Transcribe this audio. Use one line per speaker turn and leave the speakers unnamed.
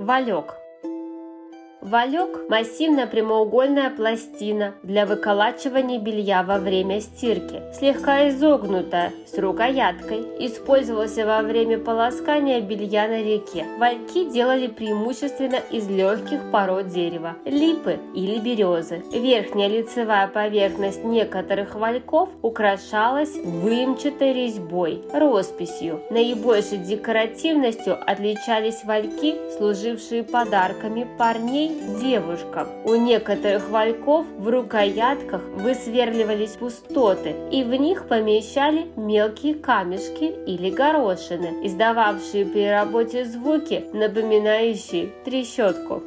Валек. Валек – массивная прямоугольная пластина для выколачивания белья во время стирки, слегка изогнутая, с рукояткой. Использовался во время полоскания белья на реке. Вальки делали преимущественно из легких пород дерева – липы или березы. Верхняя лицевая поверхность некоторых вальков украшалась выемчатой резьбой, росписью. Наибольшей декоративностью отличались вальки, служившие подарками парней девушкам. У некоторых вальков в рукоятках высверливались пустоты, и в них помещали мелкие камешки или горошины, издававшие при работе звуки, напоминающие трещотку.